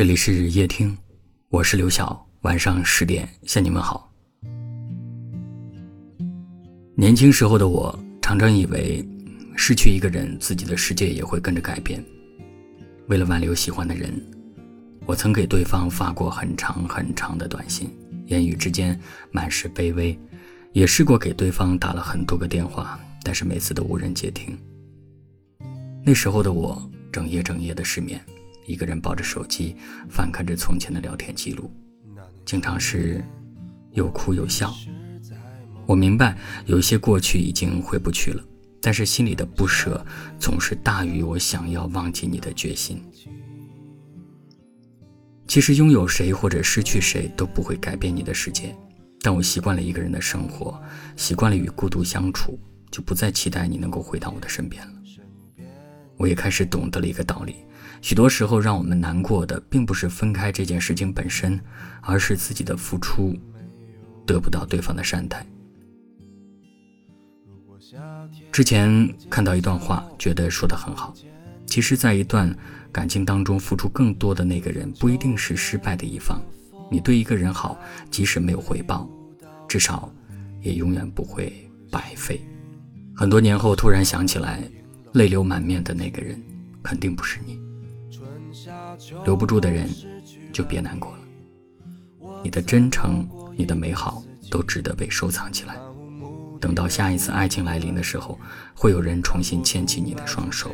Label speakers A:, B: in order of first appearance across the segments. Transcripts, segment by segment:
A: 这里是夜听，我是刘晓。晚上十点向你们好。年轻时候的我，常常以为失去一个人，自己的世界也会跟着改变。为了挽留喜欢的人，我曾给对方发过很长很长的短信，言语之间满是卑微；也试过给对方打了很多个电话，但是每次都无人接听。那时候的我，整夜整夜的失眠。一个人抱着手机，翻看着从前的聊天记录，经常是有哭有笑。我明白，有些过去已经回不去了，但是心里的不舍总是大于我想要忘记你的决心。其实拥有谁或者失去谁都不会改变你的世界，但我习惯了一个人的生活，习惯了与孤独相处，就不再期待你能够回到我的身边了。我也开始懂得了一个道理。许多时候，让我们难过的并不是分开这件事情本身，而是自己的付出得不到对方的善待。之前看到一段话，觉得说的很好。其实，在一段感情当中，付出更多的那个人不一定是失败的一方。你对一个人好，即使没有回报，至少也永远不会白费。很多年后，突然想起来，泪流满面的那个人，肯定不是你。留不住的人，就别难过了。你的真诚，你的美好，都值得被收藏起来。等到下一次爱情来临的时候，会有人重新牵起你的双手，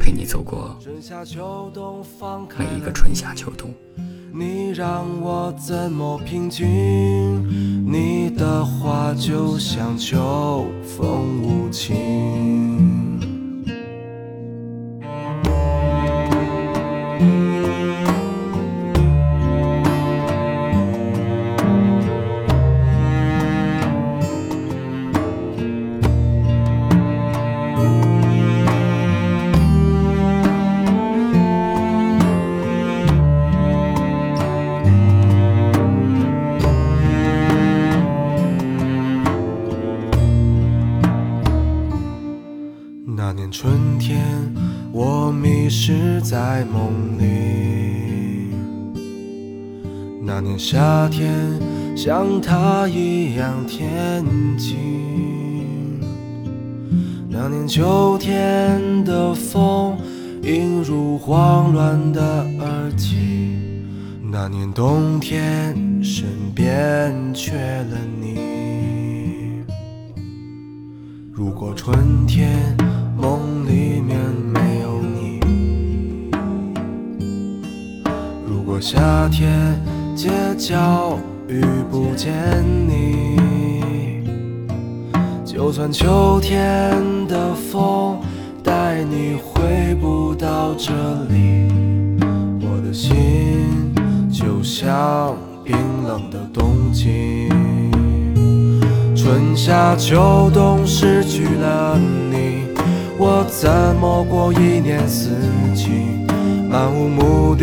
A: 陪你走过每一个春夏秋冬。你让我怎么平静？你的话就像秋风无
B: 那年春天，我迷失在梦里。那年夏天，像他一样天晴。那年秋天的风，映入慌乱的耳际。那年冬天，身边缺了你。如果春天。如果夏天街角遇不见你，就算秋天的风带你回不到这里，我的心就像冰冷的冬季，春夏秋冬失去了你。我怎么过一年四季？漫无目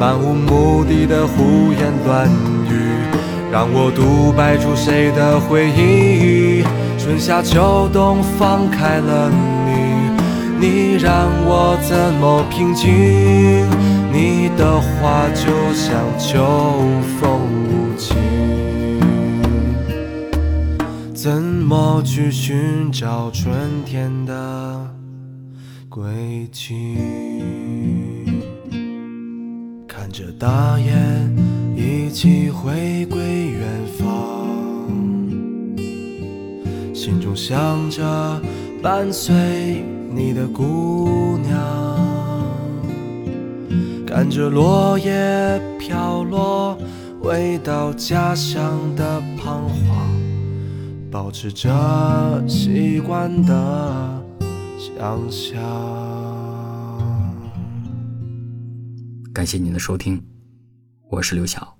B: 漫无目的的胡言乱语，让我独白出谁的回忆？春夏秋冬放开了你，你让我怎么平静？你的话就像秋风无情，怎么去寻找春天的？归期，着大雁一起回归远方，心中想着伴随你的姑娘，看着落叶飘落，回到家乡的彷徨，保持着习惯的。想象。
A: 感谢您的收听，我是刘晓。